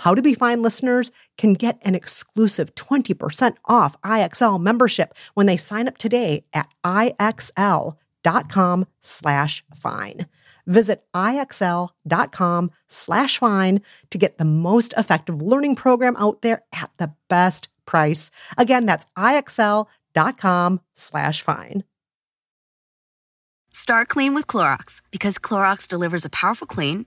how to Be Fine listeners can get an exclusive 20% off IXL membership when they sign up today at IXL.com slash fine. Visit IXL.com slash fine to get the most effective learning program out there at the best price. Again, that's IXL.com slash fine. Start clean with Clorox because Clorox delivers a powerful clean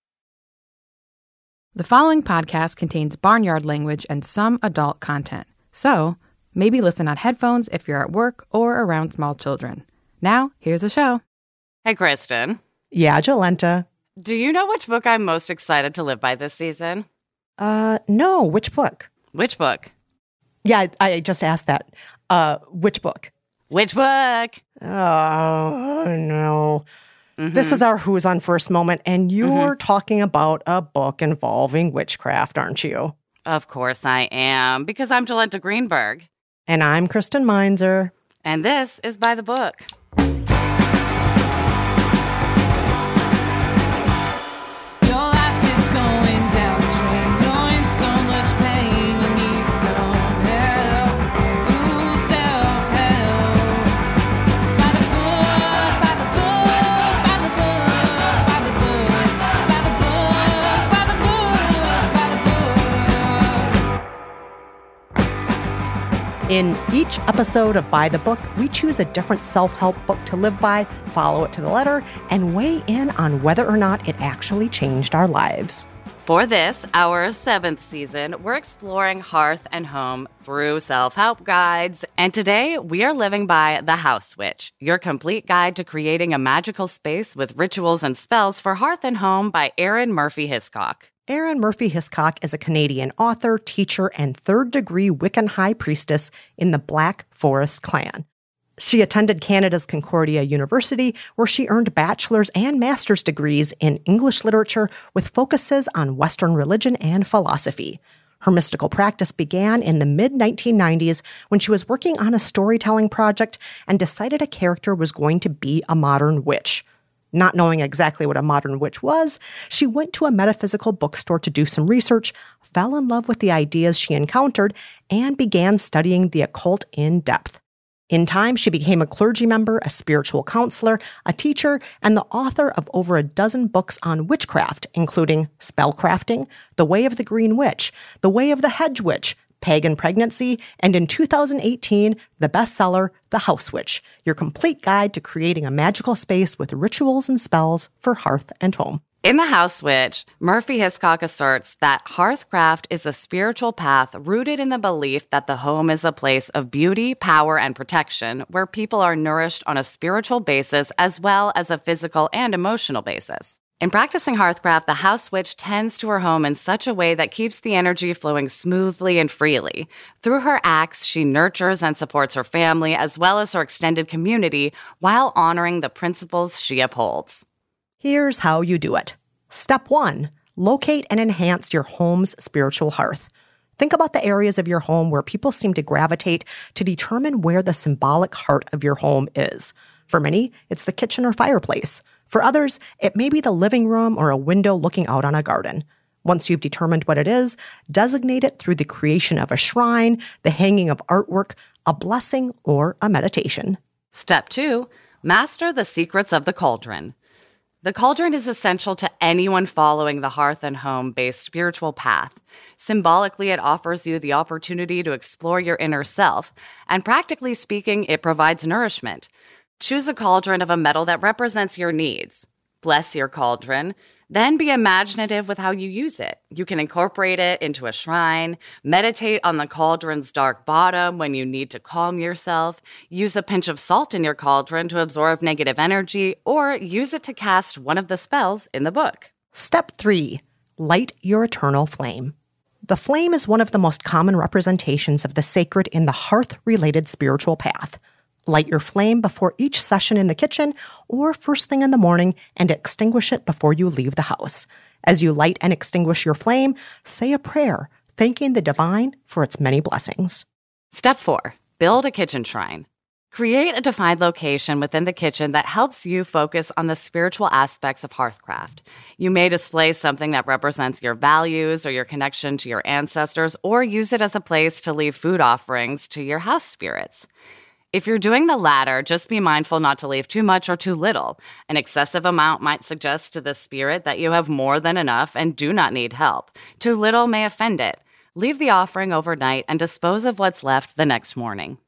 The following podcast contains barnyard language and some adult content. So, maybe listen on headphones if you're at work or around small children. Now, here's the show. Hey, Kristen. Yeah, Jolenta. Do you know which book I'm most excited to live by this season? Uh, no, which book? Which book? Yeah, I, I just asked that. Uh, which book? Which book? Oh, no. Mm-hmm. This is our Who's on First moment, and you're mm-hmm. talking about a book involving witchcraft, aren't you? Of course I am, because I'm Jolenta Greenberg. And I'm Kristen Meinzer. And this is By the Book. In each episode of By the Book, we choose a different self help book to live by, follow it to the letter, and weigh in on whether or not it actually changed our lives. For this, our seventh season, we're exploring hearth and home through self help guides. And today, we are living by The House Witch, your complete guide to creating a magical space with rituals and spells for hearth and home by Arin Murphy Hiscock. Arin Murphy Hiscock is a Canadian author, teacher, and third degree Wiccan high priestess in the Black Forest clan. She attended Canada's Concordia University, where she earned bachelor's and master's degrees in English literature with focuses on Western religion and philosophy. Her mystical practice began in the mid 1990s when she was working on a storytelling project and decided a character was going to be a modern witch. Not knowing exactly what a modern witch was, she went to a metaphysical bookstore to do some research, fell in love with the ideas she encountered, and began studying the occult in depth. In time, she became a clergy member, a spiritual counselor, a teacher, and the author of over a dozen books on witchcraft, including Spellcrafting, The Way of the Green Witch, The Way of the Hedge Witch, Pagan Pregnancy, and in 2018, the bestseller, The House Witch, your complete guide to creating a magical space with rituals and spells for hearth and home. In The House Witch, Murphy Hiscock asserts that hearthcraft is a spiritual path rooted in the belief that the home is a place of beauty, power, and protection where people are nourished on a spiritual basis as well as a physical and emotional basis. In practicing hearthcraft, the house witch tends to her home in such a way that keeps the energy flowing smoothly and freely. Through her acts, she nurtures and supports her family as well as her extended community while honoring the principles she upholds. Here's how you do it. Step one locate and enhance your home's spiritual hearth. Think about the areas of your home where people seem to gravitate to determine where the symbolic heart of your home is. For many, it's the kitchen or fireplace. For others, it may be the living room or a window looking out on a garden. Once you've determined what it is, designate it through the creation of a shrine, the hanging of artwork, a blessing, or a meditation. Step two, master the secrets of the cauldron. The cauldron is essential to anyone following the hearth and home based spiritual path. Symbolically, it offers you the opportunity to explore your inner self, and practically speaking, it provides nourishment. Choose a cauldron of a metal that represents your needs. Bless your cauldron. Then be imaginative with how you use it. You can incorporate it into a shrine, meditate on the cauldron's dark bottom when you need to calm yourself, use a pinch of salt in your cauldron to absorb negative energy, or use it to cast one of the spells in the book. Step three light your eternal flame. The flame is one of the most common representations of the sacred in the hearth related spiritual path. Light your flame before each session in the kitchen or first thing in the morning and extinguish it before you leave the house. As you light and extinguish your flame, say a prayer, thanking the divine for its many blessings. Step four build a kitchen shrine. Create a defined location within the kitchen that helps you focus on the spiritual aspects of hearthcraft. You may display something that represents your values or your connection to your ancestors, or use it as a place to leave food offerings to your house spirits. If you're doing the latter, just be mindful not to leave too much or too little. An excessive amount might suggest to the spirit that you have more than enough and do not need help. Too little may offend it. Leave the offering overnight and dispose of what's left the next morning.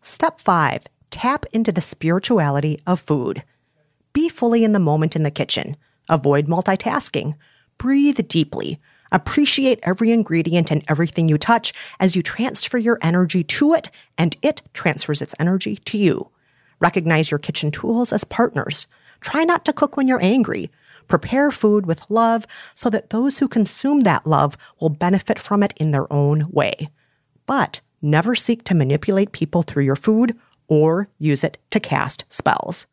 Step five tap into the spirituality of food. Be fully in the moment in the kitchen. Avoid multitasking. Breathe deeply. Appreciate every ingredient and everything you touch as you transfer your energy to it and it transfers its energy to you. Recognize your kitchen tools as partners. Try not to cook when you're angry. Prepare food with love so that those who consume that love will benefit from it in their own way. But never seek to manipulate people through your food or use it to cast spells.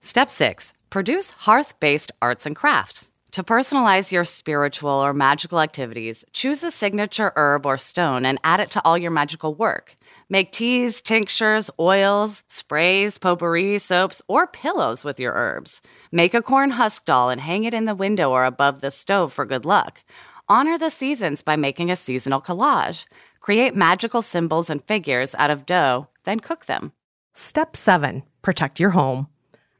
Step six produce hearth based arts and crafts. To personalize your spiritual or magical activities, choose a signature herb or stone and add it to all your magical work. Make teas, tinctures, oils, sprays, potpourri, soaps, or pillows with your herbs. Make a corn husk doll and hang it in the window or above the stove for good luck. Honor the seasons by making a seasonal collage. Create magical symbols and figures out of dough, then cook them. Step 7 Protect your home.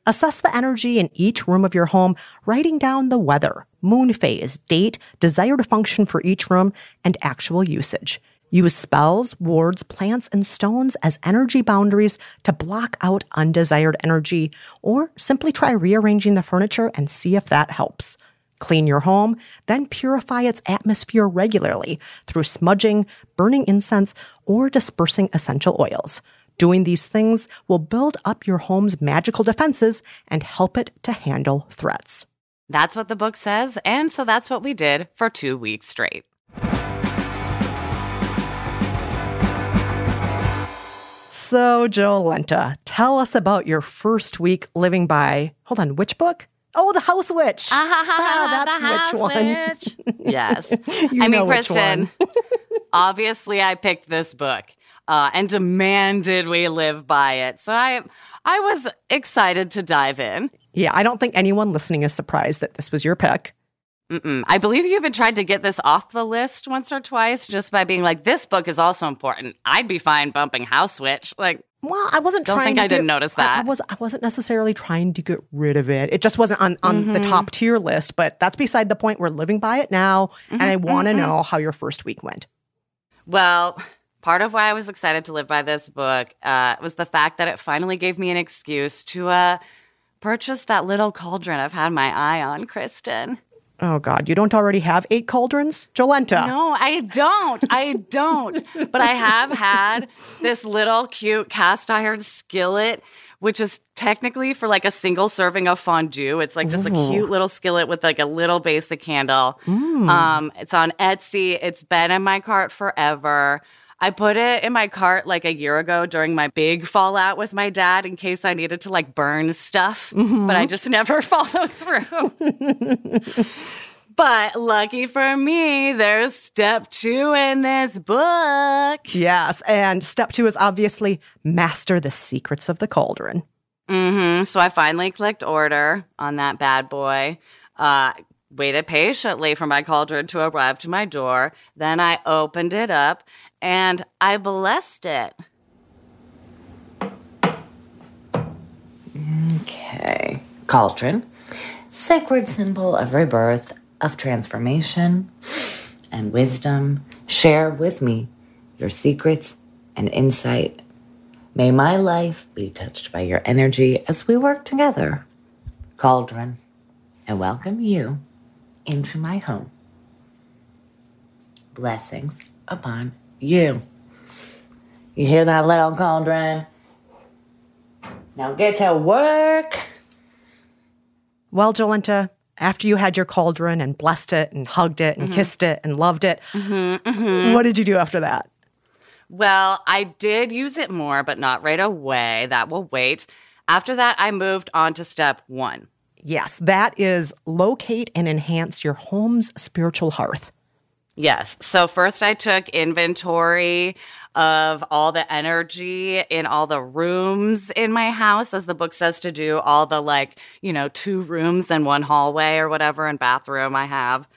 Assess the energy in each room of your home, writing down the weather, moon phase, date, desired function for each room, and actual usage. Use spells, wards, plants, and stones as energy boundaries to block out undesired energy, or simply try rearranging the furniture and see if that helps. Clean your home, then purify its atmosphere regularly through smudging, burning incense, or dispersing essential oils. Doing these things will build up your home's magical defenses and help it to handle threats. That's what the book says, and so that's what we did for two weeks straight. So, Jolenta, tell us about your first week living by, hold on, which book? Oh, the House Witch. Ah, that's the which House one. Witch. yes. I mean, Kristen, obviously I picked this book uh, and demanded we live by it. So I, I was excited to dive in. Yeah, I don't think anyone listening is surprised that this was your pick. Mm-mm. I believe you even tried to get this off the list once or twice just by being like, this book is also important. I'd be fine bumping House Witch. Like, Well, I wasn't Don't trying think to I didn't get- notice I- I, that. was I wasn't necessarily trying to get rid of it. It just wasn't on, on the Mm-hmm. top tier list, but that's beside the point. We're living by it now, and Mm-hmm, I want to know how your first week went. Well, part of why I was excited to live by this book uh, was the fact that it finally gave me an excuse to uh, purchase that little cauldron I've had my eye on, Kristen. Oh God, you don't already have eight cauldrons, Jolenta? No, I don't. I don't. but I have had this little cute cast iron skillet, which is technically for like a single serving of fondue. It's like just a cute little skillet with like a little basic candle. Um, it's on Etsy. It's been in my cart forever. I put it in my cart like a year ago during my big fallout with my dad in case I needed to like burn stuff, but I just never followed through. But lucky for me, there's step two in this book. Yes. And step two is obviously master the secrets of the cauldron. Mm-hmm. So I finally clicked order on that bad boy. Uh, waited patiently for my cauldron to arrive to my door. Then I opened it up and I blessed it. Okay. Cauldron, sacred symbol of rebirth, of transformation and wisdom. Share with me your secrets and insight. May my life be touched by your energy as we work together. Cauldron, I welcome you into my home. Blessings upon you. You hear that little cauldron? Now get to work. Well, Jolenta, after you had your cauldron and blessed it and hugged it and mm-hmm. kissed it and loved it, mm-hmm, mm-hmm. what did you do after that? Well, I did use it more, but not right away. That will wait. After that, I moved on to step one. Yes, that is locate and enhance your home's spiritual hearth. Yes. So first I took inventory of all the energy in all the rooms in my house, as the book says to do, all the like, you know, two rooms and one hallway or whatever and bathroom I have.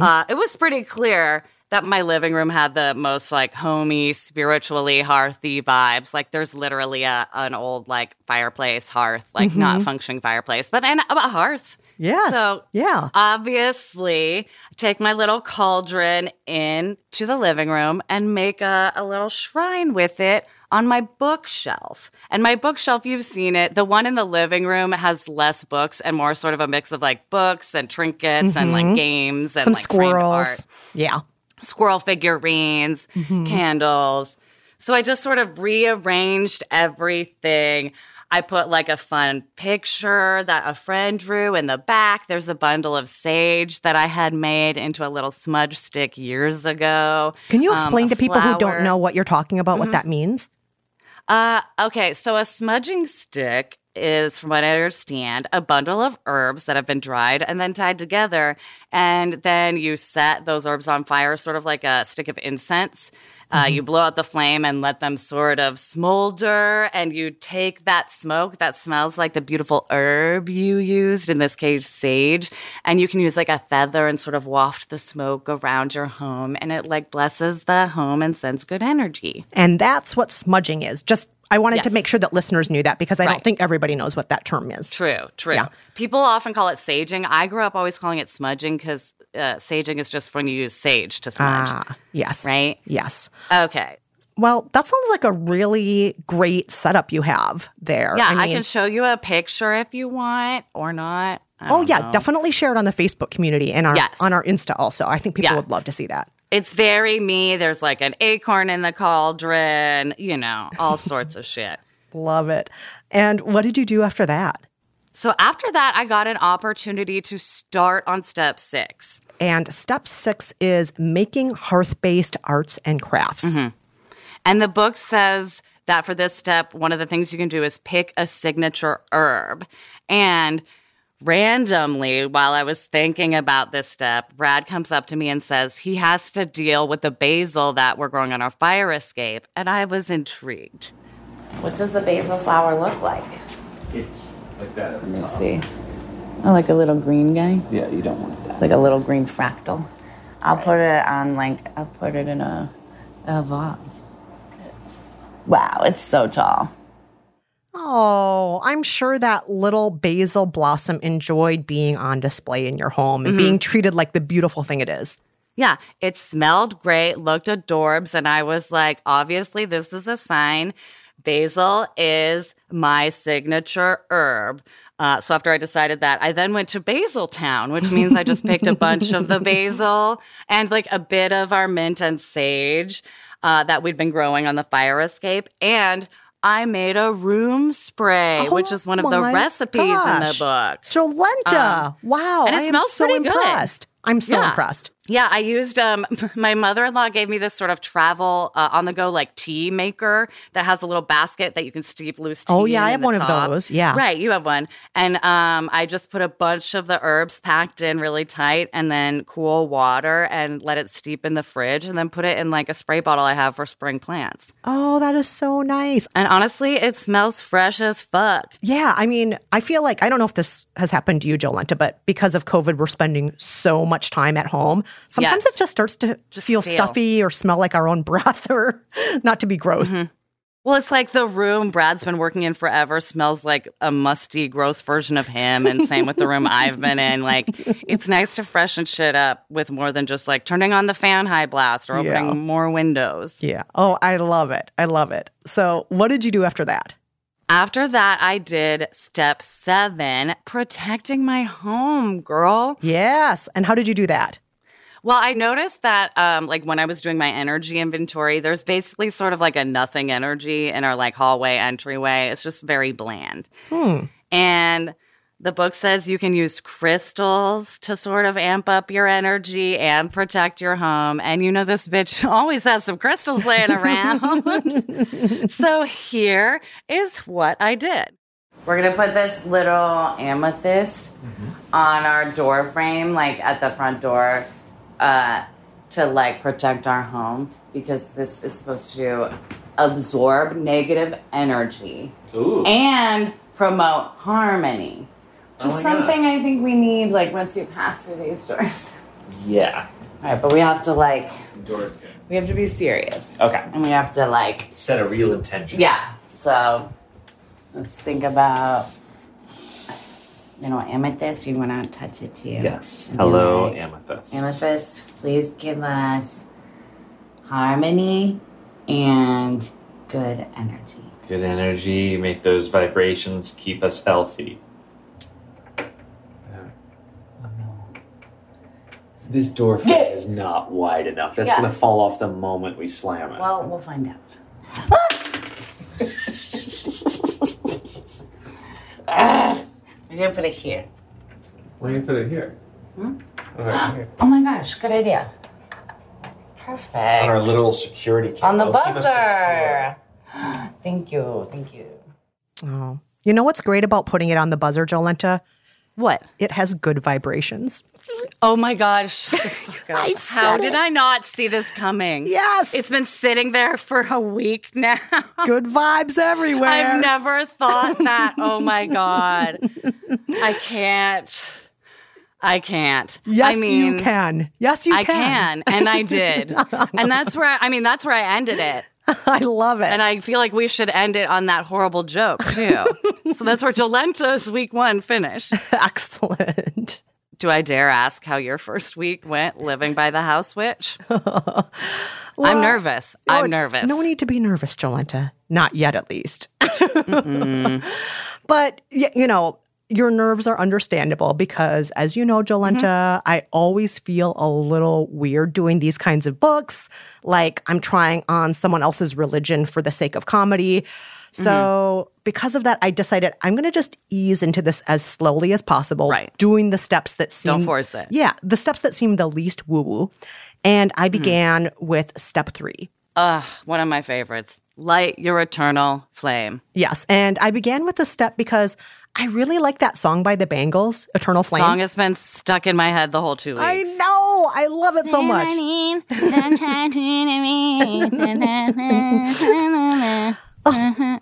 Uh, it was pretty clear that my living room had the most like homey, spiritually hearthy vibes. Like there's literally a an old like fireplace hearth, like not functioning fireplace, but an, a hearth. Yes. So yeah. obviously, take my little cauldron in to the living room and make a, a little shrine with it on my bookshelf. And my bookshelf, you've seen it. The one in the living room has less books and more sort of a mix of like books and trinkets and like mm-hmm. games and Some like squirrels. Yeah. squirrel figurines, mm-hmm. candles. So I just sort of rearranged everything. I put like a fun picture that a friend drew in the back. There's a bundle of sage that I had made into a little smudge stick years ago. Can you Um, explain a to people who don't. Mm-hmm. know what you're talking about what that means? Uh, okay, so a smudging stick is, from what I understand, a bundle of herbs that have been dried and then tied together. And then you set those herbs on fire, sort of like a stick of incense. Uh, you blow out the flame and let them sort of smolder. And you take that smoke that smells like the beautiful herb you used, in this case, sage. And you can use like a feather and sort of waft the smoke around your home. And it like blesses the home and sends good energy. And that's what smudging is. Just I wanted to make sure that listeners knew that because I don't think everybody knows what that term is. True, true. Yeah. People often call it saging. I grew up always calling it smudging because uh, saging is just when you use sage to smudge. Ah, yes. Right? Yes. Okay. Well, that sounds like a really great setup you have there. Yeah, I, mean- can show you a picture if you want or not. Oh yeah, know. definitely share it on the Facebook community and our Yes. on our Insta also. I think people Yeah. would love to see that. It's very me. There's like an acorn in the cauldron, you know, all sorts of shit. Love it. And what did you do after that? So after that, I got an opportunity to start on step six. And step six is making hearth based arts and crafts. Mm-hmm. And the book says that for this step, one of the things you can do is pick a signature herb. And randomly, while I was thinking about this step, Brad comes up to me and says he has to deal with the basil that we're growing on our fire escape. And I was intrigued. What does the basil flower look like? It's like that Let me see. Oh, like a little green guy? Yeah, you don't want that. It's that. like a little green fractal. I'll put it on like I'll put it in a, a vase. Wow, it's so tall. Oh, I'm sure that little basil blossom enjoyed being on display in your home and being treated like the beautiful thing it is. Yeah, it smelled great, looked adorbs, and I was like, obviously, this is a sign. Basil is my signature herb. Uh, so after I decided that, I then went to Basil Town, which means I just picked a bunch of the basil and like a bit of our mint and sage uh, that we'd been growing on the fire escape. And I made a room spray, which is one of the Oh recipes in the book. Jolenta. wow. Um, and it I am smells so pretty good. impressed. I'm so Yeah. impressed. Yeah, I used um my mother-in-law gave me this sort of travel uh, on the go like tea maker that has a little basket that you can steep loose tea. Oh, yeah, I have one of those. Yeah. Right, you have one. And um I just put a bunch of the herbs packed in really tight and then cool water and let it steep in the fridge and then put it in like a spray bottle I have for spring plants. Oh, that is so nice. And honestly, it smells fresh as fuck. Yeah, I mean, I feel like I don't know if this has happened to you, Jolenta, but because of COVID, we're spending so much time at home. Sometimes Yes. it just starts to Just feel stale. stuffy or smell like our own breath, or not to be gross. Mm-hmm. Well, it's like the room Brad's been working in forever smells like a musty, gross version of him. And same with the room I've been in. Like, it's nice to freshen shit up with more than just like turning on the fan high blast or opening Yeah. more windows. Yeah. Oh, I love it. I love it. So, what did you do after that? After that, I did step seven protecting my home, girl. Yes. And how did you do that? Well, I noticed that, um, like when I was doing my energy inventory, there's basically sort of like a nothing energy in our like hallway entryway. It's just very bland. And the book says you can use crystals to sort of amp up your energy and protect your home. And you know, this bitch always has some crystals laying around. so here is what I did. We're gonna put this little amethyst on our door frame, like at the front door, uh, to like protect our home because this is supposed to absorb negative energy Ooh. and promote harmony. Just Oh my God. something I think we need, like once you pass through these doors. yeah. All right, but we have to like Door's good. we have to be serious, Okay. and we have to like Set a real intention. yeah. So let's think about you know amethyst. we want to touch it too? Yes. And Hello, like, Amethyst. Amethyst, please give us harmony and good energy. Good energy. Make those vibrations keep us healthy. This door frame is not wide enough. That's Yeah. gonna fall off the moment we slam it. Well, we'll find out. Ah, We're gonna put it here. Why don't you put it here? Hmm? Right here. Oh my gosh, good idea. Perfect. On our little security camera. On the It'll keep us secure. buzzer. thank you, thank you. Oh. You know what's great about putting it on the buzzer, Jolenta? What? It has good vibrations. Oh my gosh. How did it. I not see this coming? Yes. It's been sitting there for a week now. good vibes everywhere. I've never thought that. Oh my God. I can't. I can't. Yes, I mean, you can. Yes, you can. I can. can. And I did. and that's where, I, I mean, that's where I ended it. I love it. And I feel like we should end it on that horrible joke too. so that's where Jolenta's week one finished. Excellent. Do I dare ask how your first week went living by the house witch? I'm nervous. Oh, I'm nervous. No need to be nervous, Jolenta. Not yet, at least. But, you know, your nerves are understandable because, as you know, Jolenta, Mm-hmm. I always feel a little weird doing these kinds of books. Like I'm trying on someone else's religion for the sake of comedy. So, because of that, I decided I'm going to just ease into this as slowly as possible, Right. doing the steps that seem Don't force it. Yeah, the steps that seem the least woo woo. And Mm-hmm. I began with step three. Ugh, one of my favorites. Light your eternal flame. Yes. And I began with the step because I really like that song by the Bangles, Eternal Flame. Song has been stuck in my head the whole two weeks. I know. I love it so much.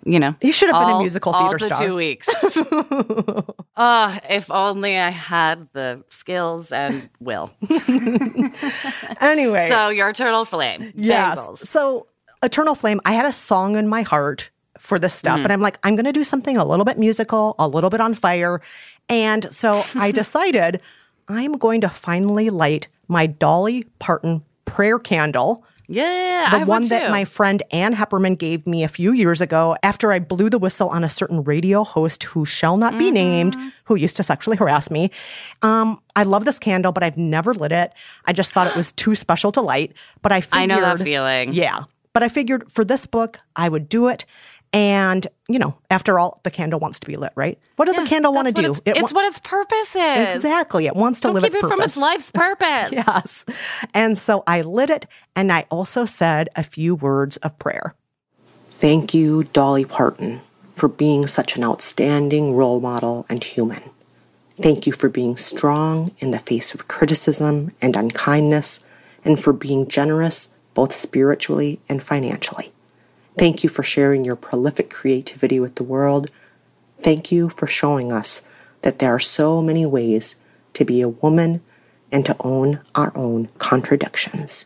You know, You should have been a all- musical all theater the star. two weeks. uh, if only I had the skills and will. Anyway. So your eternal flame. yes. Bangles. So Eternal Flame, I had a song in my heart for this Mm-hmm. stuff, and I'm like, I'm going to do something a little bit musical, a little bit on fire. And so I decided I'm going to finally light my Dolly Parton prayer candle. Yeah, the I one that my friend Ann Heppermann gave me a few years ago after I blew the whistle on a certain radio host who shall not be named, Mm-hmm. who used to sexually harass me. Um, I love this candle, but I've never lit it. I just thought it was too special to light. But I figured, I know that feeling. Yeah. But I figured for this book, I would do it. And, you know, after all, the candle wants to be lit, right? What does a candle want to do? It's, it's wa- what its purpose is. Exactly. It wants to Don't live keep its it purpose. from its life's purpose. Yes. And so I lit it and I also said a few words of prayer. Thank you, Dolly Parton, for being such an outstanding role model and human. Thank you for being strong in the face of criticism and unkindness, and for being generous both spiritually and financially. Thank you for sharing your prolific creativity with the world. Thank you for showing us that there are so many ways to be a woman and to own our own contradictions.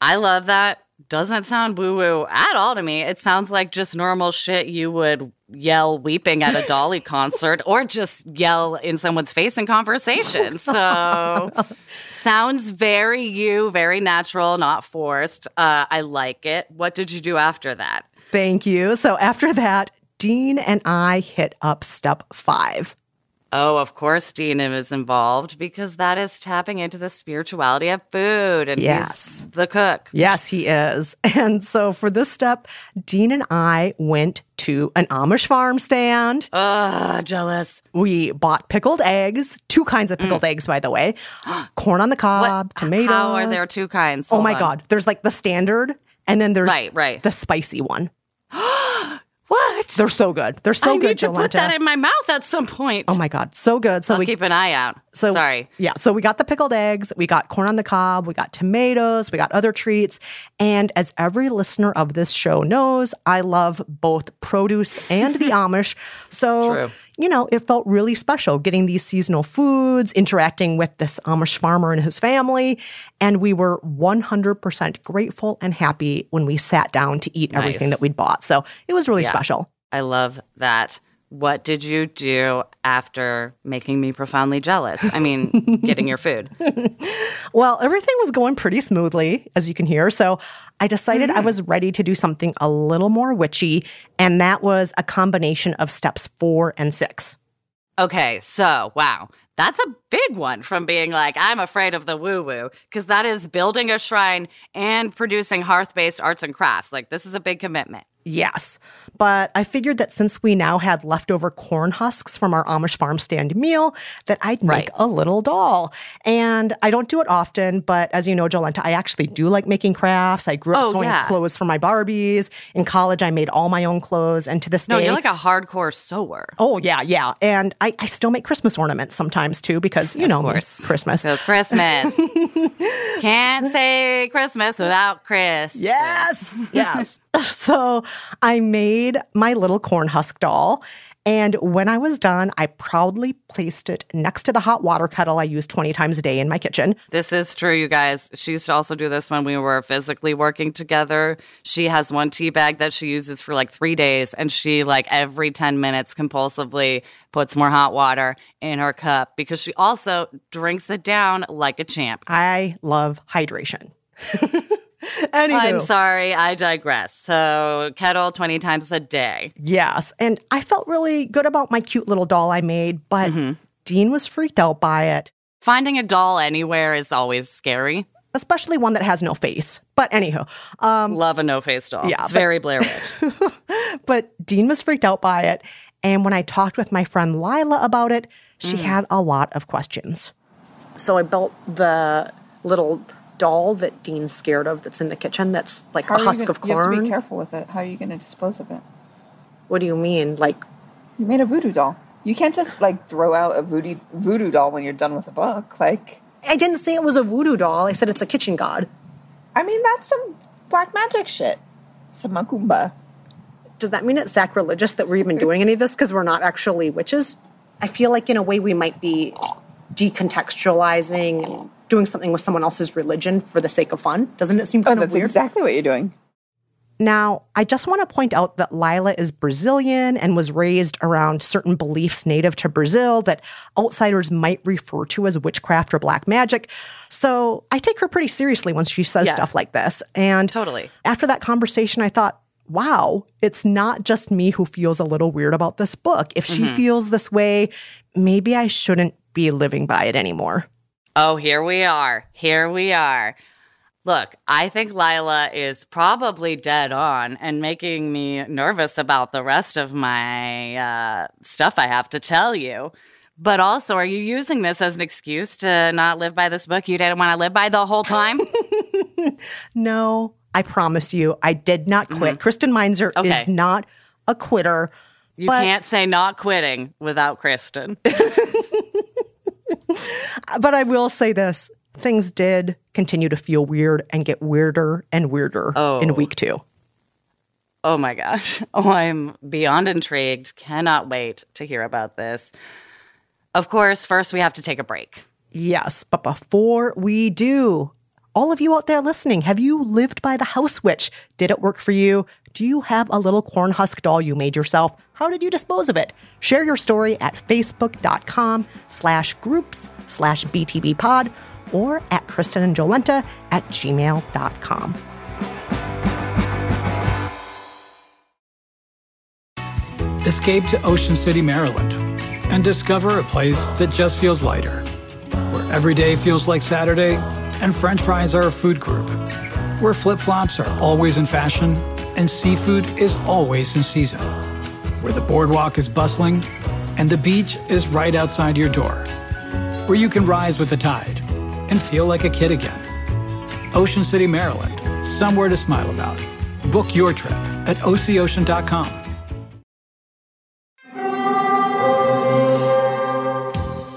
I love that. Doesn't sound woo woo at all to me. It sounds like just normal shit you would yell weeping at a Dolly concert or just yell in someone's face in conversation. So sounds very you, very natural, not forced. Uh, I like it. What did you do after that? Thank you. So after that, Dean and I hit up step five. Oh, of course, Dean is involved because that is tapping into the spirituality of food and he's Yes. the cook. Yes, he is. And so for this step, Dean and I went to an Amish farm stand. Ugh, jealous. We bought pickled eggs, two kinds of pickled mm. eggs, by the way, corn on the cob, tomatoes. How are there two kinds? Oh my on. God. There's like the standard, and then there's Right, right. the spicy one. What? They're so good. They're so good. I good, need to put that in my mouth at some point. oh my God. So good. So I'll we keep an eye out. So sorry. Yeah. So we got the pickled eggs, we got corn on the cob, we got tomatoes, we got other treats. And as every listener of this show knows, I love both produce and the Amish. So True. You know, it felt really special getting these seasonal foods, interacting with this Amish farmer and his family. And we were 100% grateful and happy when we sat down to eat everything that we'd bought. So it was really Yeah. special. I love that. What did you do after making me profoundly jealous? I mean, getting your food. Well, everything was going pretty smoothly, as you can hear. So I decided Mm-hmm. I was ready to do something a little more witchy, and that was a combination of steps four and six. Okay, so wow. That's a big one from being like, I'm afraid of the woo woo, because that is building a shrine and producing hearth based arts and crafts. Like, this is a big commitment. Yes. But I figured that since we now had leftover corn husks from our Amish farm stand meal, that I'd make Right. a little doll. And I don't do it often, but as you know, Jolenta, I actually do like making crafts. I grew up Oh, sewing yeah. clothes for my Barbies. In college, I made all my own clothes. And to this No, day, No, you're like a hardcore sewer. Oh yeah, yeah, and I, I still make Christmas ornaments sometimes too because you know course. Christmas. Because Christmas. Can't say Christmas without Chris. Yes, yes. so I made my little corn husk doll, and when I was done, I proudly placed it next to the hot water kettle I use twenty times a day in my kitchen. This is true, you guys. She used to also do this when we were physically working together. She has one tea bag that she uses for like three days, and she, like, every 10 minutes compulsively puts more hot water in her cup because she also drinks it down like a champ. I love hydration. Anywho, I'm sorry, I digress. So, kettle 20 times a day. Yes. And I felt really good about my cute little doll I made, but Mm-hmm. Dean was freaked out by it. Finding a doll anywhere is always scary. especially one that has no face. But anywho, um, Love a no face doll. yeah, it's but- very Blair Witch. but Dean was freaked out by it. And when I talked with my friend Lila about it, she had a lot of questions. So I built the little doll that Dean's scared of that's in the kitchen that's like How a husk gonna- of corn. You have to be careful with it. How are you going to dispose of it? What do you mean? Like, You made a voodoo doll. You can't just like throw out a voodoo voodoo doll when you're done with the book. Like, I didn't say it was a voodoo doll. I said it's a kitchen god. I mean, that's some black magic shit. Some macumba. Does that mean it's sacrilegious that we're even doing any of this because we're not actually witches? I feel like, in a way, we might be decontextualizing and doing something with someone else's religion for the sake of fun. Doesn't it seem Oh, kind of that's weird? exactly what you're doing. Now, I just want to point out that Lila is Brazilian and was raised around certain beliefs native to Brazil that outsiders might refer to as witchcraft or black magic. So I take her pretty seriously when she says Yeah. stuff like this. And Totally. after that conversation, I thought, wow, it's not just me who feels a little weird about this book. If she mm-hmm. feels this way, maybe I shouldn't be living by it anymore. Oh, here we are. Here we are. Look, I think Lila is probably dead on and making me nervous about the rest of my uh, stuff I have to tell you. But also, are you using this as an excuse to not live by this book you didn't want to live by the whole time? No, I promise you, I did not quit. Kristen Meinzer Mm-hmm. Okay. is not a quitter. You But- can't say not quitting without Kristen. But I will say this things did continue to feel weird and get weirder and weirder in Oh. week two. Oh my gosh. Oh, I'm beyond intrigued. Cannot wait to hear about this. Of course, first we have to take a break. Yes, but before we do, all of you out there listening, have you lived by the house witch? Did it work for you? Do you have a little corn husk doll you made yourself? How did you dispose of it? Share your story at facebook.com slash groups slash btb pod or at Kristen and Jolenta at gmail.com. Escape to Ocean City, Maryland, and discover a place that just feels lighter, where every day feels like Saturday and French fries are a food group, where flip flops are always in fashion and seafood is always in season, where the boardwalk is bustling and the beach is right outside your door, where you can rise with the tide and feel like a kid again. Ocean City, Maryland, somewhere to smile about. Book your trip at ococean.com.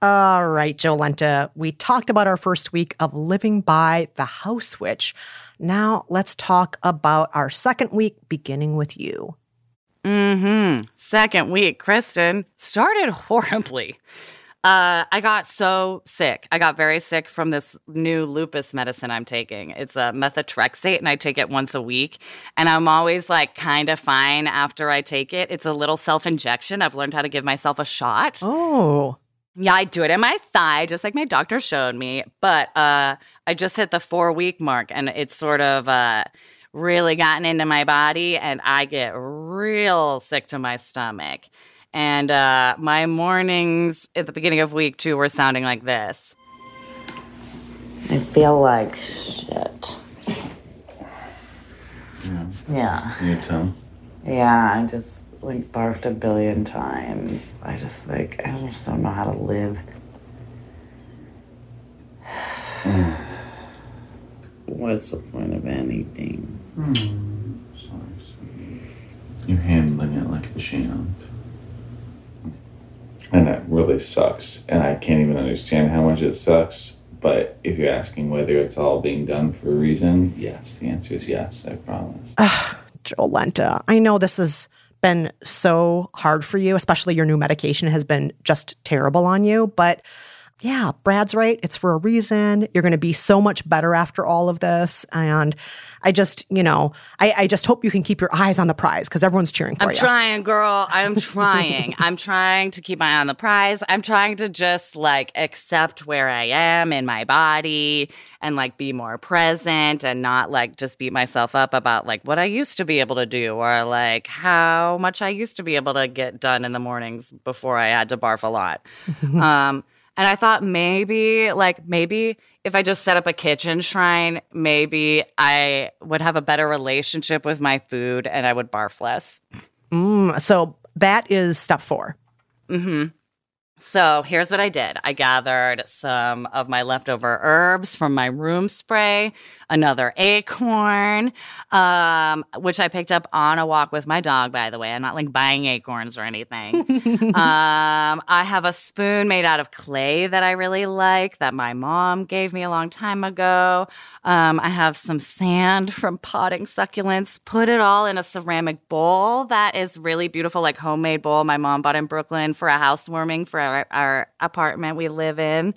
All right, Jolenta, we talked about our first week of living by the house witch. Now let's talk about our second week, beginning with you. Mm-hmm. Second week, Kristen started horribly. Uh, I got so sick. I got very sick from this new lupus medicine I'm taking. It's a methotrexate, and I take it once a week. And I'm always like kind of fine after I take it. It's a little self injection. I've learned how to give myself a shot. Oh, Yeah, I do it in my thigh, just like my doctor showed me. But uh, I just hit the four week mark, and it's sort of uh, really gotten into my body, and I get real sick to my stomach. And uh, my mornings at the beginning of week two were sounding like this. I feel like shit. Yeah. Your tongue. Yeah, I just like barfed a billion times. I just like I just don't know how to live. What's the point of anything? Sorry, sweetie. You're handling it like a champ. And that really sucks. And I can't even understand how much it sucks. But if you're asking whether it's all being done for a reason, yes. The answer is yes, I promise. Jolenta, I know this has been so hard for you, especially your new medication has been just terrible on you. But yeah, Brad's right. It's for a reason. You're going to be so much better after all of this. And I just, you know, I, I just hope you can keep your eyes on the prize because everyone's cheering for you. I'm trying, girl. I'm trying. I'm trying to keep my eye on the prize. I'm trying to just like accept where I am in my body and like be more present and not like just beat myself up about like what I used to be able to do or like how much I used to be able to get done in the mornings before I had to barf a lot. um, and I thought maybe, like, maybe if I just set up a kitchen shrine, maybe I would have a better relationship with my food and I would barf less. Mm, so that is step four. Mm-hmm. So here's what I did. I gathered some of my leftover herbs from my room spray, another acorn, um, which I picked up on a walk with my dog, by the way. I'm not like buying acorns or anything. um, I have a spoon made out of clay that I really like that my mom gave me a long time ago. Um, I have some sand from potting succulents. Put it all in a ceramic bowl that is really beautiful, like homemade bowl my mom bought in Brooklyn for a housewarming for our, our apartment we live in.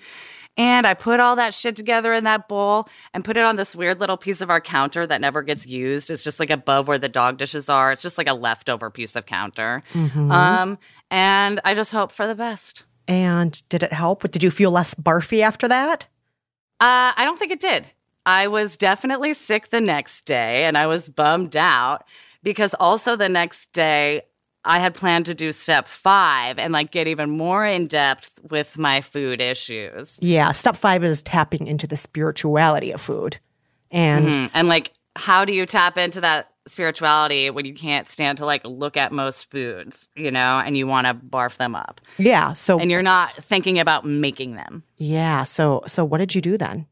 And I put all that shit together in that bowl and put it on this weird little piece of our counter that never gets used. It's just like above where the dog dishes are. It's just like a leftover piece of counter. Mhm. Um, and I just hope for the best. And did it help? Did you feel less barfy after that? Uh, I don't think it did. I was definitely sick the next day and I was bummed out because also the next day I had planned to do step five and like get even more in depth with my food issues. Yeah, step five is tapping into the spirituality of food. And Mhm. And like, how do you tap into that spirituality when you can't stand to like look at most foods, you know, and you want to barf them up? yeah, so And you're not thinking about making them. Yeah, so so what did you do then?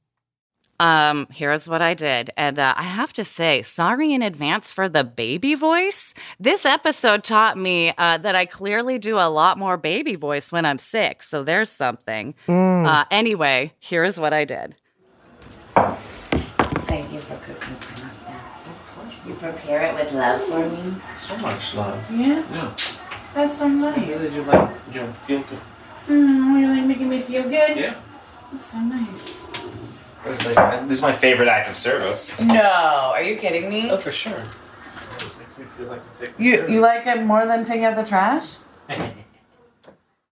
Um, here's what I did. And uh, I have to say, sorry in advance for the baby voice. This episode taught me uh, that I clearly do a lot more baby voice when I'm sick. So there's something. Mm. Uh, anyway, here's what I did. Thank you for cooking pasta. You prepare it with love for me? So much love. Yeah? Yeah. That's so nice. Really do like, you know, feel good. Mm, you're like making me feel good? Yeah. That's so nice. It's like- this is my favorite act of service. No, are you kidding me? Oh, for sure. It makes me feel like I'm taking You you like it more than taking out the trash?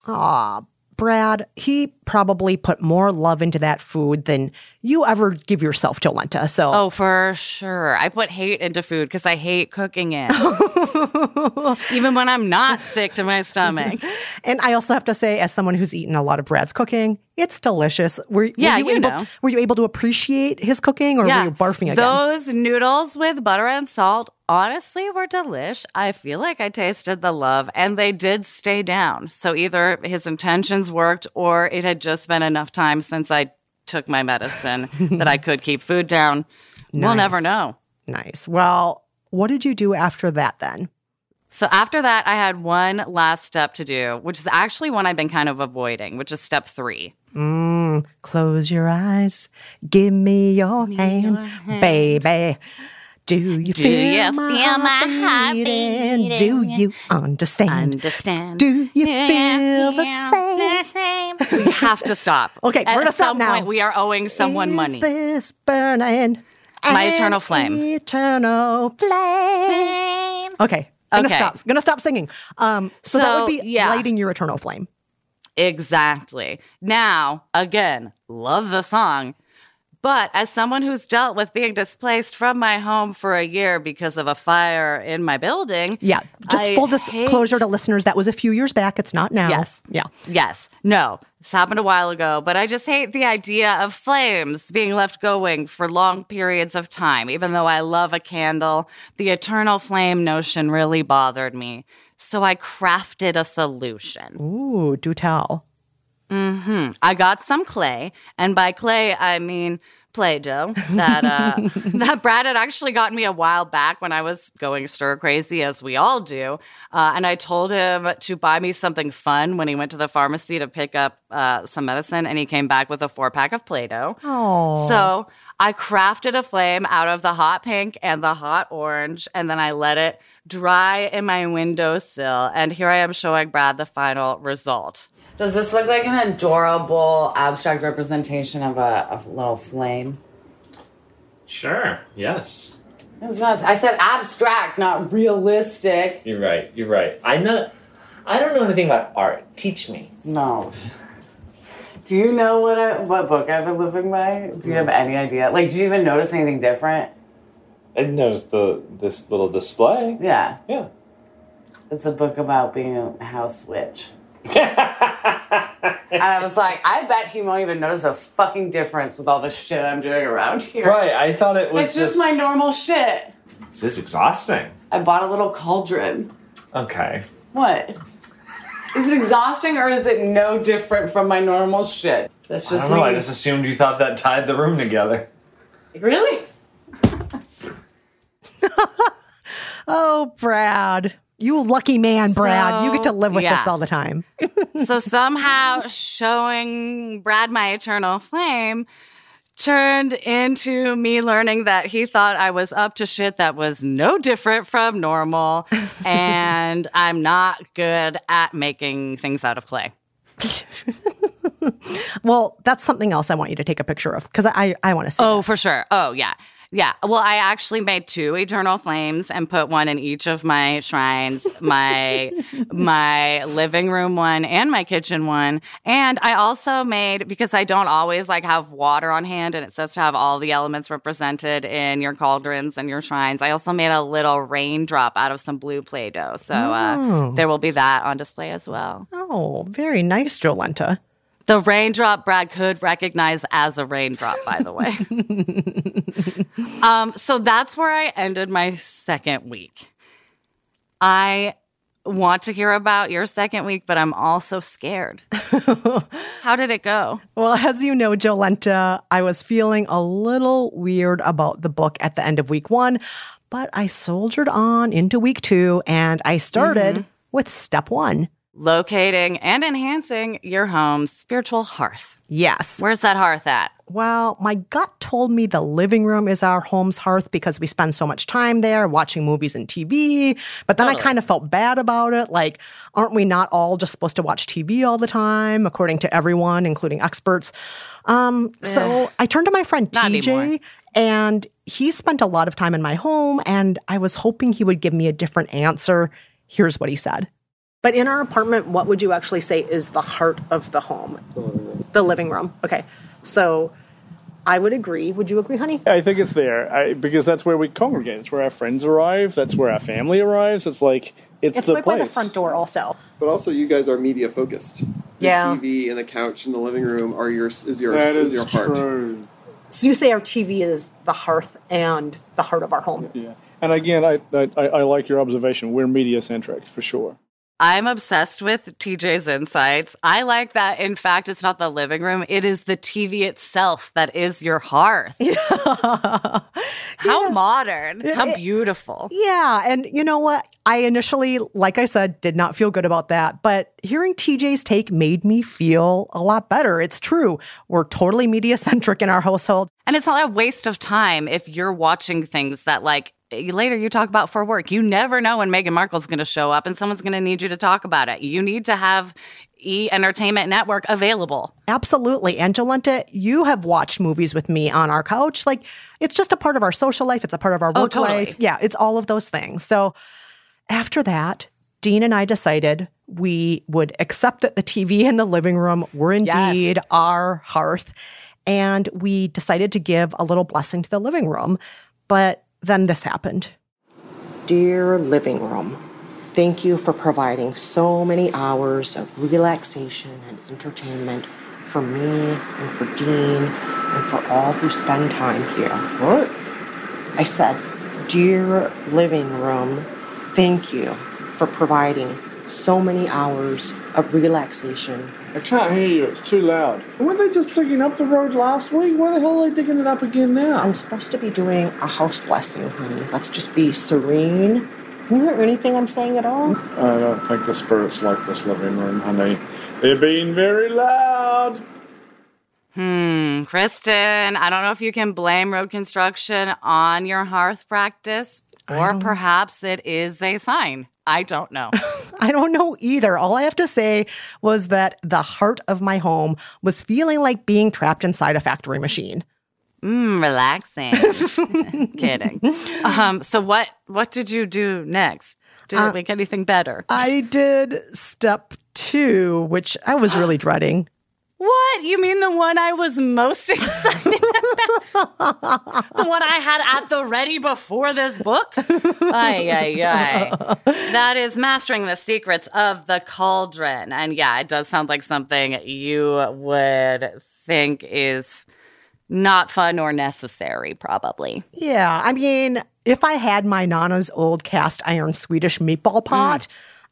Aw, Brad, he probably put more love into that food than you ever give yourself, Jolenta. So Oh, for sure. I put hate into food because I hate cooking it. Even when I'm not sick to my stomach. And I also have to say, as someone who's eaten a lot of Brad's cooking, it's delicious. Were, Yeah, were you, you able, know. Were you able to appreciate his cooking, or were you barfing again? Those noodles with butter and salt, honestly, were delish. I feel like I tasted the love and they did stay down. So either his intentions worked or it had just been enough time since I took my medicine that I could keep food down. We'll never know. Nice. Well, what did you do after that then? So after that, I had one last step to do, which is actually one I've been kind of avoiding, which is step three. Mm, close your eyes. Give me your hand, baby. Do you Do feel you my feel my heart heart beating? Do you understand? Understand? Do you feel the same? We have to stop. Okay, At we're some now. point, we are owing someone Is money. this burning? My eternal flame. Eternal flame. Okay. Gonna Okay. stop. Gonna stop singing. Um, so, that would be yeah. lighting your eternal flame. Exactly. Now, again, love the song. But as someone who's dealt with being displaced from my home for a year because of a fire in my building, Yeah. Just I full disclosure hate- to listeners, that was a few years back. It's not now. Yes. Yeah. Yes. No. This happened a while ago, but I just hate the idea of flames being left going for long periods of time. Even though I love a candle, the eternal flame notion really bothered me. So I crafted a solution. Ooh, do tell. Hmm I got some clay, and by clay I mean Play-Doh that uh, that Brad had actually gotten me a while back when I was going stir crazy, as we all do. Uh, and I told him to buy me something fun when he went to the pharmacy to pick up uh, some medicine, and he came back with a four pack of Play-Doh. Oh. So I crafted a flame out of the hot pink and the hot orange, and then I let it dry in my windowsill. And here I am showing Brad the final result. Does this look like an adorable abstract representation of a, of a little flame? Sure. Yes. It's not, I said abstract, not realistic. You're right. You're right. I know. I don't know anything about art. Teach me. No. Do you know what I, what book I've been living by? Do you have any idea? Like, did you even notice anything different? I noticed the this little display. Yeah. Yeah. It's a book about being a house witch. And I was like, I bet he won't even notice a fucking difference with all the shit I'm doing around here. Right. I thought it was It's just my normal shit. Is this exhausting? I bought a little cauldron. Okay. What? Is it exhausting or is it no different from my normal shit? That's I just don't know. I just assumed you thought that tied the room together. Really? Oh, Brad. You lucky man, Brad. you get to live with yeah. this all the time. so somehow showing Brad my eternal flame turned into me learning that he thought I was up to shit that was no different from normal and I'm not good at making things out of clay. Well, that's something else I want you to take a picture of because I, I want to see. Oh, for sure. Oh, yeah. Yeah. Well, I actually made two eternal flames and put one in each of my shrines, my my living room one and my kitchen one. And I also made because I don't always like have water on hand and it says to have all the elements represented in your cauldrons and your shrines. I also made a little raindrop out of some blue Play-Doh. So uh, Oh. there will be that on display as well. Oh, very nice, Jolenta. The raindrop Brad could recognize as a raindrop, by the way. um, so that's where I ended my second week. I want to hear about your second week, but I'm also scared. How did it go? Well, as you know, Jolenta, I was feeling a little weird about the book at the end of week one, but I soldiered on into week two and I started Mm-hmm. with step one. Locating and enhancing your home's spiritual hearth. Yes. Where's that hearth at? Well, my gut told me the living room is our home's hearth because we spend so much time there watching movies and TV. But then I kind of felt bad about it. Like, aren't we not all just supposed to watch TV all the time, according to everyone, including experts? Um, so I turned to my friend Not TJ, anymore. and he spent a lot of time in my home, and I was hoping he would give me a different answer. Here's what he said. But in our apartment, what would you actually say is the heart of the home? The living room. Okay. So I would agree. Would you agree, honey? I think it's there I, because that's where we congregate. It's where our friends arrive. That's where our family arrives. It's like it's, It's the right place. by the front door, also. But also, you guys are media focused. The Yeah. TV and the couch in the living room are your is your That is, is your heart. true. So you say our TV is the hearth and the heart of our home. Yeah. And again, I, I I I like your observation. We're media centric for sure. I'm obsessed with TJ's insights. I like that, in fact, it's not the living room, it is the TV itself that is your hearth. How modern, how beautiful. Yeah, and you know what? I initially, like I said, did not feel good about that, but hearing TJ's take made me feel a lot better. It's true. We're totally media centric in our household. And it's not a waste of time if you're watching things that, like, later you talk about for work. You never know when Meghan Markle's going to show up and someone's going to need you to talk about it. You need to have E Entertainment Network available. Absolutely. And Jolenta, you have watched movies with me on our couch. Like, it's just a part of our social life, it's a part of our Oh, work totally. life. Yeah, it's all of those things. So after that, Dean and I decided we would accept that the TV in the living room were indeed our hearth. And we decided to give a little blessing to the living room. But then this happened. Dear living room, thank you for providing so many hours of relaxation and entertainment for me and for Dean and for all who spend time here. What? I said, Dear living room, thank you for providing so many hours of relaxation. I can't hear you. It's too loud. Weren't they just digging up the road last week? Why the hell are they digging it up again now? I'm supposed to be doing a house blessing, honey. Let's just be serene. Can you hear anything I'm saying at all? I don't think the spirits like this living room, honey. They're being very loud. Hmm, Kristen, I don't know if you can blame road construction on your hearth practice, or perhaps it is a sign. I don't know. I don't know either. All I have to say was that the heart of my home was feeling like being trapped inside a factory machine. Mm, relaxing. Kidding. Um, so what what did you do next? Did Uh, it make anything better? I did step two, which I was really dreading. What? You mean the one I was most excited about? the one I had at the ready before this book? Ay, ay, ay. That is mastering the secrets of the cauldron. And yeah, it does sound like something you would think is not fun or necessary, probably. Yeah, I mean, if I had my Nana's old cast iron Swedish meatball mm. pot,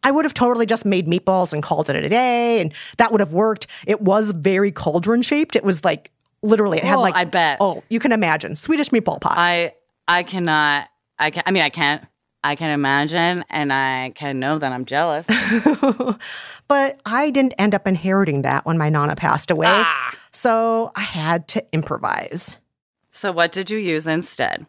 I would have totally just made meatballs and called it a day, and that would have worked. It was very cauldron shaped. It was like literally, it had Oh, like I bet. Oh, you can imagine Swedish meatball pot. I I cannot. I can. I mean, I can't. I can imagine, and I can know that I'm jealous. but I didn't end up inheriting that when my nana passed away, Ah. so I had to improvise. so, what did you use instead?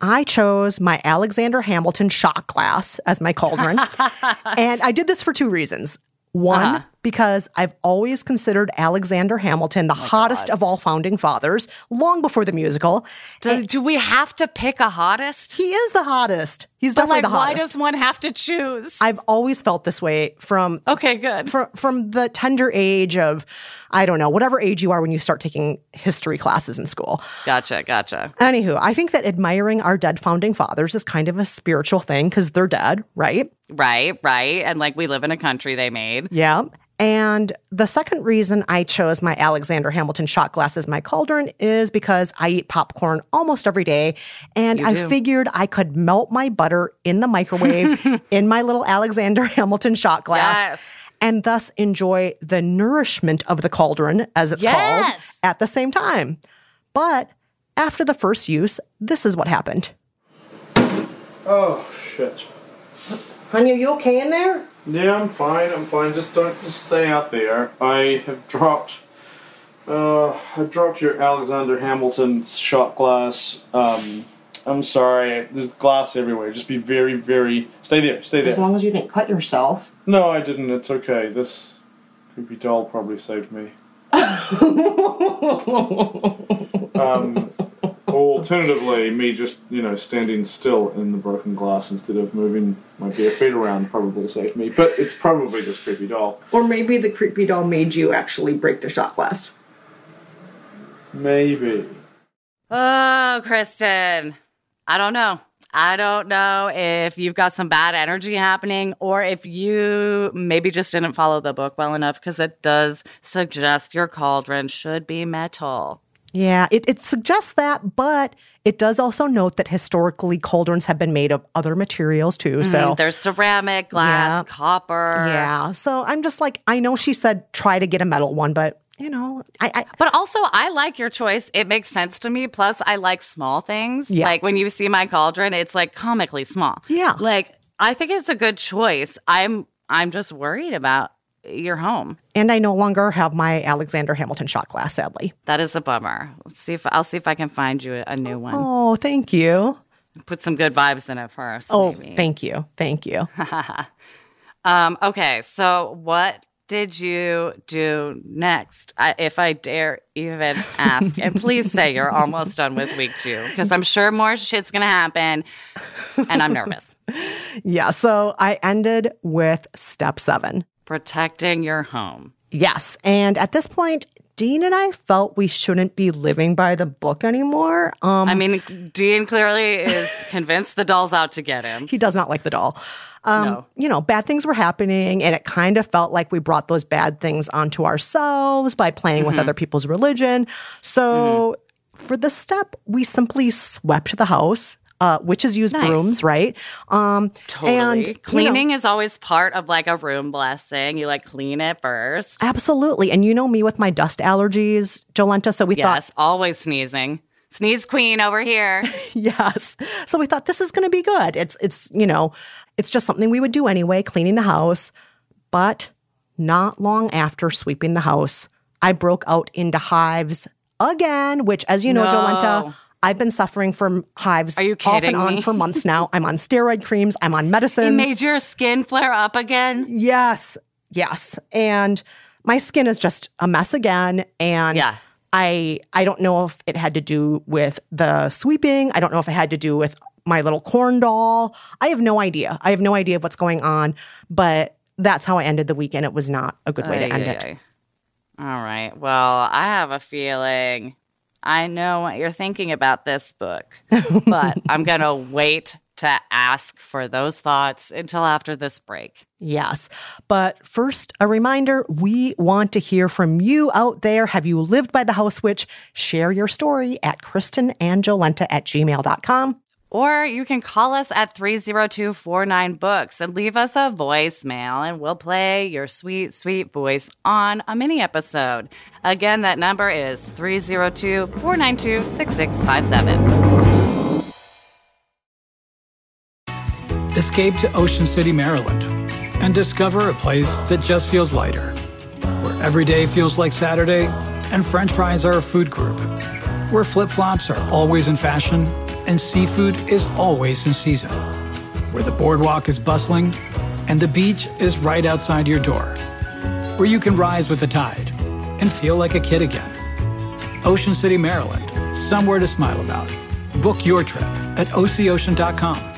I chose my Alexander Hamilton shot glass as my cauldron. and I did this for two reasons. One, Uh-huh. Because I've always considered Alexander Hamilton the oh hottest of all founding fathers, long before the musical. Does, do we have to pick a hottest? He is the hottest. He's But definitely like, the why does one have to choose? I've always felt this way from okay, good. from from the tender age of I don't know, whatever age you are when you start taking history classes in school. Gotcha, gotcha. Anywho, I think that admiring our dead founding fathers is kind of a spiritual thing because they're dead, right? Right, right. And like we live in a country they made. Yeah. And the second reason I chose my Alexander Hamilton shot glass as my cauldron is because I eat popcorn almost every day. And I figured I could melt my butter in the microwave in my little Alexander Hamilton shot glass. Yes. And thus enjoy the nourishment of the cauldron, as it's called, at the same time. But after the first use, this is what happened. Oh shit. Honey, are you okay in there? Yeah, I'm fine. I'm fine. Just don't just stay out there. I have dropped. Uh, I dropped your Alexander Hamilton shot glass. Um, I'm sorry. There's glass everywhere. Just be very, very. Stay there. Stay there. As long as you didn't cut yourself. No, I didn't. It's okay. This creepy doll probably saved me. um, alternatively, me just you know standing still in the broken glass instead of moving my bare feet around probably saved me. But it's probably this creepy doll. Or maybe the creepy doll made you actually break the shot glass. Maybe. Oh, Kristen. I don't know. I don't know if you've got some bad energy happening or if you maybe just didn't follow the book well enough because it does suggest your cauldron should be metal. Yeah, it, it suggests that, but it does also note that historically cauldrons have been made of other materials too. So Mhm. there's ceramic, glass, Yeah. copper. yeah, so I'm just like, I know she said try to get a metal one, but you know, I, I But also, I like your choice. It makes sense to me. Plus, I like small things. Yeah. Like when you see my cauldron, it's like comically small. Yeah. Like I think it's a good choice. I'm I'm just worried about your home. and I no longer have my Alexander Hamilton shot glass, sadly. That is a bummer. Let's see if I'll see if I can find you a new one. Oh, thank you. Put some good vibes in it first. Oh, maybe. thank you, thank you. Um, okay, so what did you do next? I, if I dare even ask, and please say you're almost done with week two, because I'm sure more shit's gonna happen, and I'm nervous. yeah, so I ended with step seven. Protecting your home. Yes. And at this point, Dean and I felt we shouldn't be living by the book anymore. Um, I mean, Dean clearly is convinced the doll's out to get him. he does not like the doll. Um, No. You know, bad things were happening, and it kind of felt like we brought those bad things onto ourselves by playing with Mhm. other people's religion. So Mm-hmm. for this step, we simply swept the house. Uh, witches use Nice. brooms, right? Um, Totally. And you know, Cleaning is always part of like a room blessing. You like clean it first. absolutely. And you know me with my dust allergies, Jolenta. So we yes, always sneezing. Sneeze queen over here. Yes. So we thought this is going to be good. It's it's you know, it's just something we would do anyway, cleaning the house. But not long after sweeping the house, I broke out into hives again, which as you know, No. Jolenta, I've been suffering from hives Are you off and on me? for months now. I'm on steroid creams, I'm on medicines. It made your skin flare up again. Yes. Yes. And my skin is just a mess again. And Yeah. I I don't know if it had to do with the sweeping. I don't know if it had to do with my little corn doll. I have no idea. I have no idea of what's going on. But that's how I ended the weekend. It was not a good way to end ay, it. ay. All right. Well, I have a feeling I know what you're thinking about this book, but I'm going to wait to ask for those thoughts until after this break. Yes. But first, a reminder we want to hear from you out there. Have you lived by the house witch? Share your story at KristenAndJolenta at gmail.com. Or you can call us at 302 49 Books and leave us a voicemail, and we'll play your sweet, sweet voice on a mini episode. Again, that number is 302 492 6657. Escape to Ocean City, Maryland, and discover a place that just feels lighter, where every day feels like Saturday and french fries are a food group, where flip flops are always in fashion and seafood is always in season, where the boardwalk is bustling and the beach is right outside your door, where you can rise with the tide and feel like a kid again. Ocean City, Maryland, somewhere to smile about. Book your trip at ococean.com.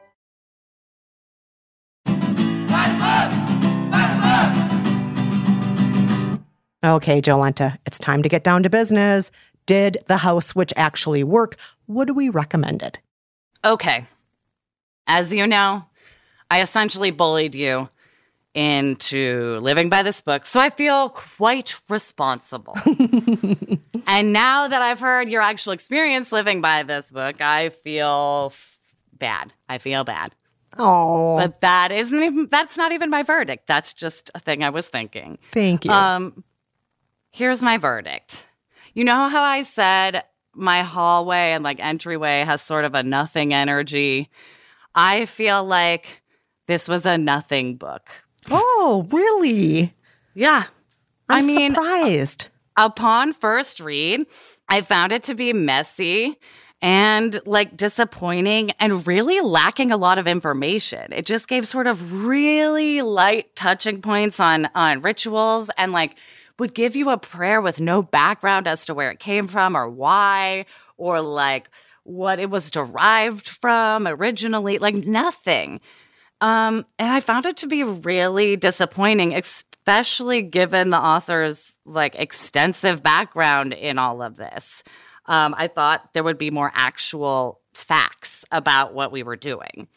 Okay, Jolenta, it's time to get down to business. Did the house witch actually work? Would we recommend it? Okay. As you know, I essentially bullied you into living by this book. So I feel quite responsible. and now that I've heard your actual experience living by this book, I feel f- bad. I feel bad. Oh. But that isn't even that's not even my verdict. That's just a thing I was thinking. Thank you. Um here's my verdict. You know how I said my hallway and like entryway has sort of a nothing energy? I feel like this was a nothing book. Oh, really? Yeah. I'm I mean, surprised. upon first read, I found it to be messy and like disappointing and really lacking a lot of information. It just gave sort of really light touching points on on rituals and like would give you a prayer with no background as to where it came from or why or like what it was derived from originally, like nothing. Um, and I found it to be really disappointing, especially given the author's like extensive background in all of this. Um, I thought there would be more actual facts about what we were doing.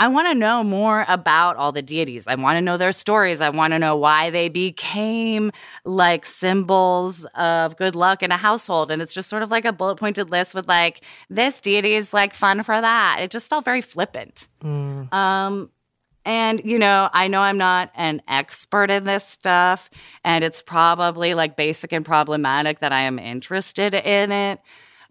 I want to know more about all the deities. I want to know their stories. I want to know why they became like symbols of good luck in a household. And it's just sort of like a bullet pointed list with like, this deity is like fun for that. It just felt very flippant. Um, and, you know, I know I'm not an expert in this stuff, and it's probably like basic and problematic that I am interested in it.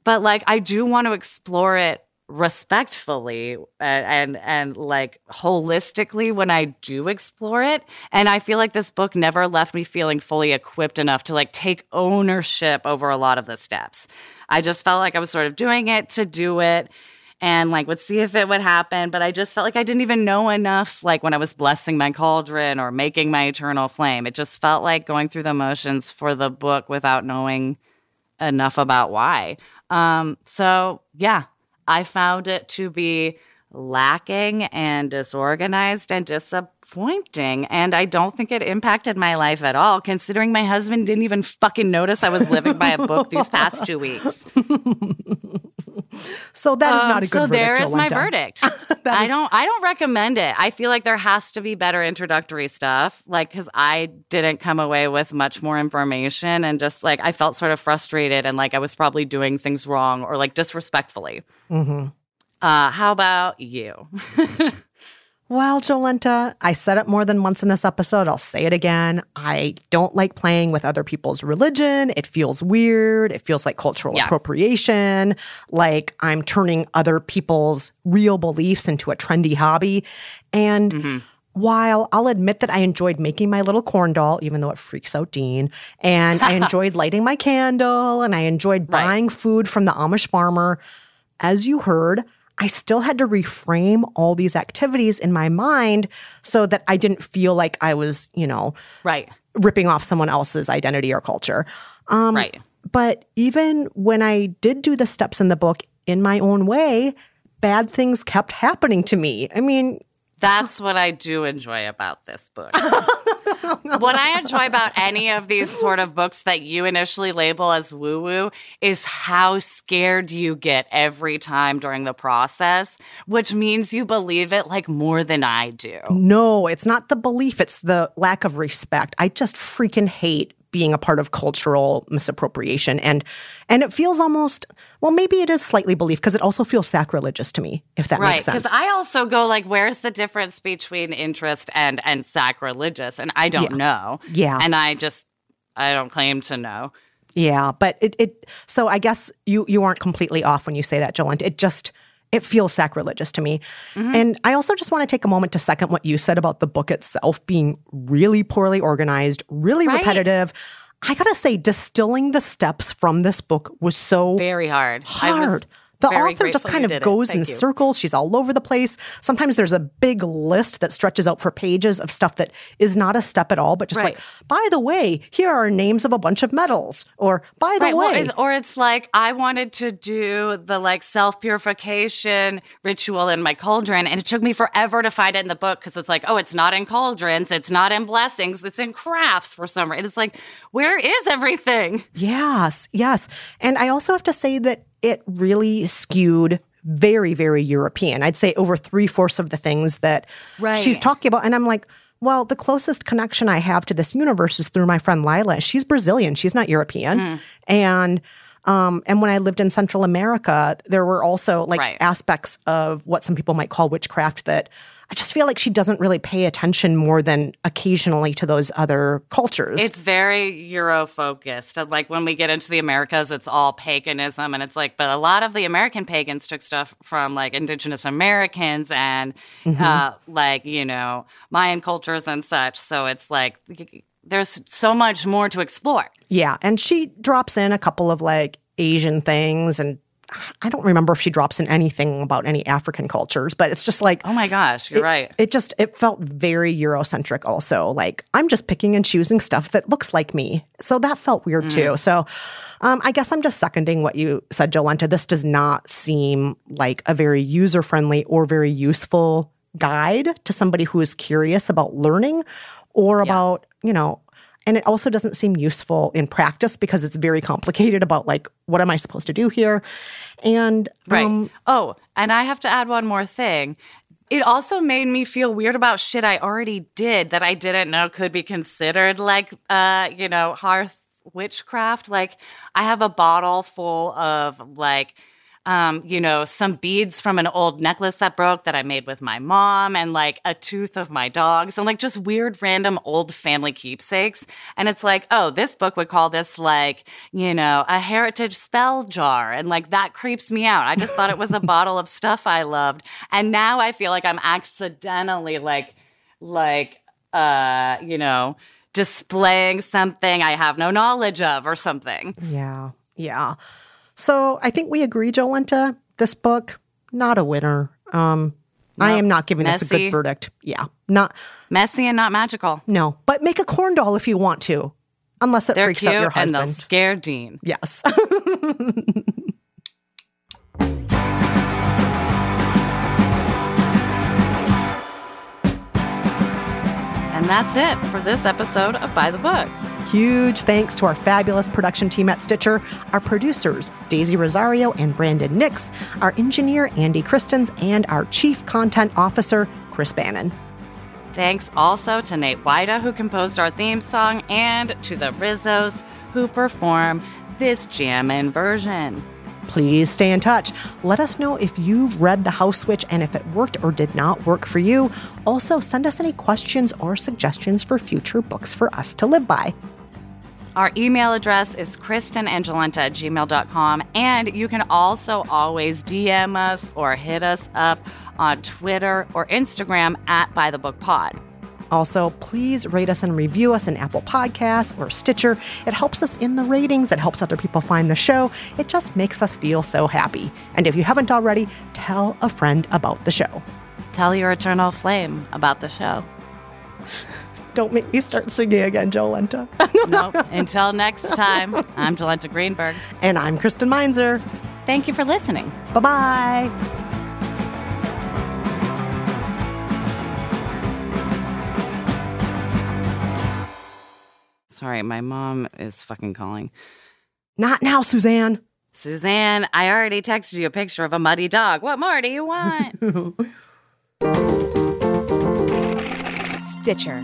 But like, I do want to explore it respectfully and, and and like holistically when I do explore it and I feel like this book never left me feeling fully equipped enough to like take ownership over a lot of the steps. I just felt like I was sort of doing it to do it and like would see if it would happen but I just felt like I didn't even know enough like when I was blessing my cauldron or making my eternal flame. It just felt like going through the motions for the book without knowing enough about why. Um so yeah, I found it to be lacking and disorganized and disappointing. And I don't think it impacted my life at all, considering my husband didn't even fucking notice I was living by a book these past two weeks. So that is Um, not a good so there is my verdict. That I don't I don't recommend it. I feel like there has to be better introductory stuff like cuz I didn't come away with much more information and just like I felt sort of frustrated and like I was probably doing things wrong or like disrespectfully. Mhm. Uh how about you? Well, Jolenta, I said it more than once in this episode. I'll say it again. I don't like playing with other people's religion. It feels weird. It feels like cultural Yeah. appropriation, like I'm turning other people's real beliefs into a trendy hobby. And Mm-hmm. while I'll admit that I enjoyed making my little corn doll, even though it freaks out Dean, and I enjoyed lighting my candle and I enjoyed buying food from the Amish farmer, as you heard, I still had to reframe all these activities in my mind so that I didn't feel like I was, you know, Right. ripping off someone else's identity or culture. Um, Right. But even when I did do the steps in the book in my own way, bad things kept happening to me. I mean, That's what I do enjoy about this book. what I enjoy about any of these sort of books that you initially label as woo woo is how scared you get every time during the process, which means you believe it like more than I do. no, it's not the belief, it's the lack of respect. I just freaking hate being a part of cultural misappropriation and and it feels almost well maybe it is slightly belief because it also feels sacrilegious to me if that right makes sense because i also go like where's the difference between interest and and sacrilegious and i don't Yeah. know Yeah. and i just i don't claim to know Yeah, but it, it so I guess you you aren't completely off when you say that, Jolent. It just it feels sacrilegious to me. Mm-hmm. And I also just want to take a moment to second what you said about the book itself being really poorly organized, really Right. repetitive. I gotta say, distilling the steps from this book was so very hard I was hard. The very author just kind of goes in you. circles. She's all over the place. Sometimes there's a big list that stretches out for pages of stuff that is not a step at all, but just Right. like, by the way, here are names of a bunch of metals. Or by the Right, well, way, it's- or it's like I wanted to do the like self purification ritual in my cauldron, and it took me forever to find it in the book because it's like, oh, it's not in cauldrons, it's not in blessings, it's in crafts for some reason. It's like, where is everything? Yes, yes. And I also have to say that it really skewed very, very European. I'd say over three fourths of the things that Right. she's talking about. And I'm like, well, the closest connection I have to this universe is through my friend Lila. She's Brazilian. She's not European. Mm. And um, and when I lived in Central America, there were also like Right. aspects of what some people might call witchcraft that I just feel like she doesn't really pay attention more than occasionally to those other cultures. It's very Euro focused. And like when we get into the Americas, it's all paganism. And it's like, but a lot of the American pagans took stuff from like indigenous Americans and Mhm. uh, like, you know, Mayan cultures and such. So it's like, there's so much more to explore. Yeah, and she drops in a couple of like Asian things and I don't remember if she drops in anything about any African cultures, but it's just like Oh my gosh, you're it, right. It just it felt very Eurocentric also. Like I'm just picking and choosing stuff that looks like me. So that felt weird Mm. too. So um, I guess I'm just seconding what you said, Jolenta. This does not seem like a very user friendly or very useful guide to somebody who is curious about learning or about, you know, and it also doesn't seem useful in practice because it's very complicated about like, what am I supposed to do here? And Right. um, oh, and I have to add one more thing. It also made me feel weird about shit I already did that I didn't know could be considered like, uh, you know, hearth witchcraft. Like, I have a bottle full of like, um, you know, some beads from an old necklace that broke that I made with my mom, and like a tooth of my dog. and like, just weird, random old family keepsakes. And it's like, oh, this book would call this like, you know, a heritage spell jar. And like, that creeps me out. I just thought it was a bottle of stuff I loved. And now I feel like I'm accidentally like, like, uh, you know, displaying something I have no knowledge of or something. Yeah, yeah. So I think we agree, Jolenta. This book, not a winner. Um, I am not giving this a good verdict. Yeah, not Messy and not magical. no. But make a corn doll if you want to, unless it They're freaks out your husband. and they'll scare Dean. yes. And that's it for this episode of By the Book. Huge thanks to our fabulous production team at Stitcher, our producers, Daisy Rosario and Brandon Nix, our engineer, Andy Christens, and our chief content officer, Chris Bannon. Thanks also to Nate Wida, who composed our theme song, and to the Rizzos, who perform this jammin' version. Please stay in touch. Let us know if you've read The House Witch and if it worked or did not work for you. Also, send us any questions or suggestions for future books for us to live by. Our email address is kristenandjolenta at gmail.com, and you can also always DM us or hit us up on Twitter or Instagram at By the Book Pod. Also, please rate us and review us in Apple Podcasts or Stitcher. It helps us in the ratings, it helps other people find the show. It just makes us feel so happy. And if you haven't already, tell a friend about the show. Tell your eternal flame about the show. Don't make me start singing again, Jolenta. nope. Until next time, I'm Jolenta Greenberg. And I'm Kristen Meinzer. Thank you for listening. Bye bye. Sorry, my mom is fucking calling. Not now, Suzanne. Suzanne, I already texted you a picture of a muddy dog. What more do you want? Stitcher.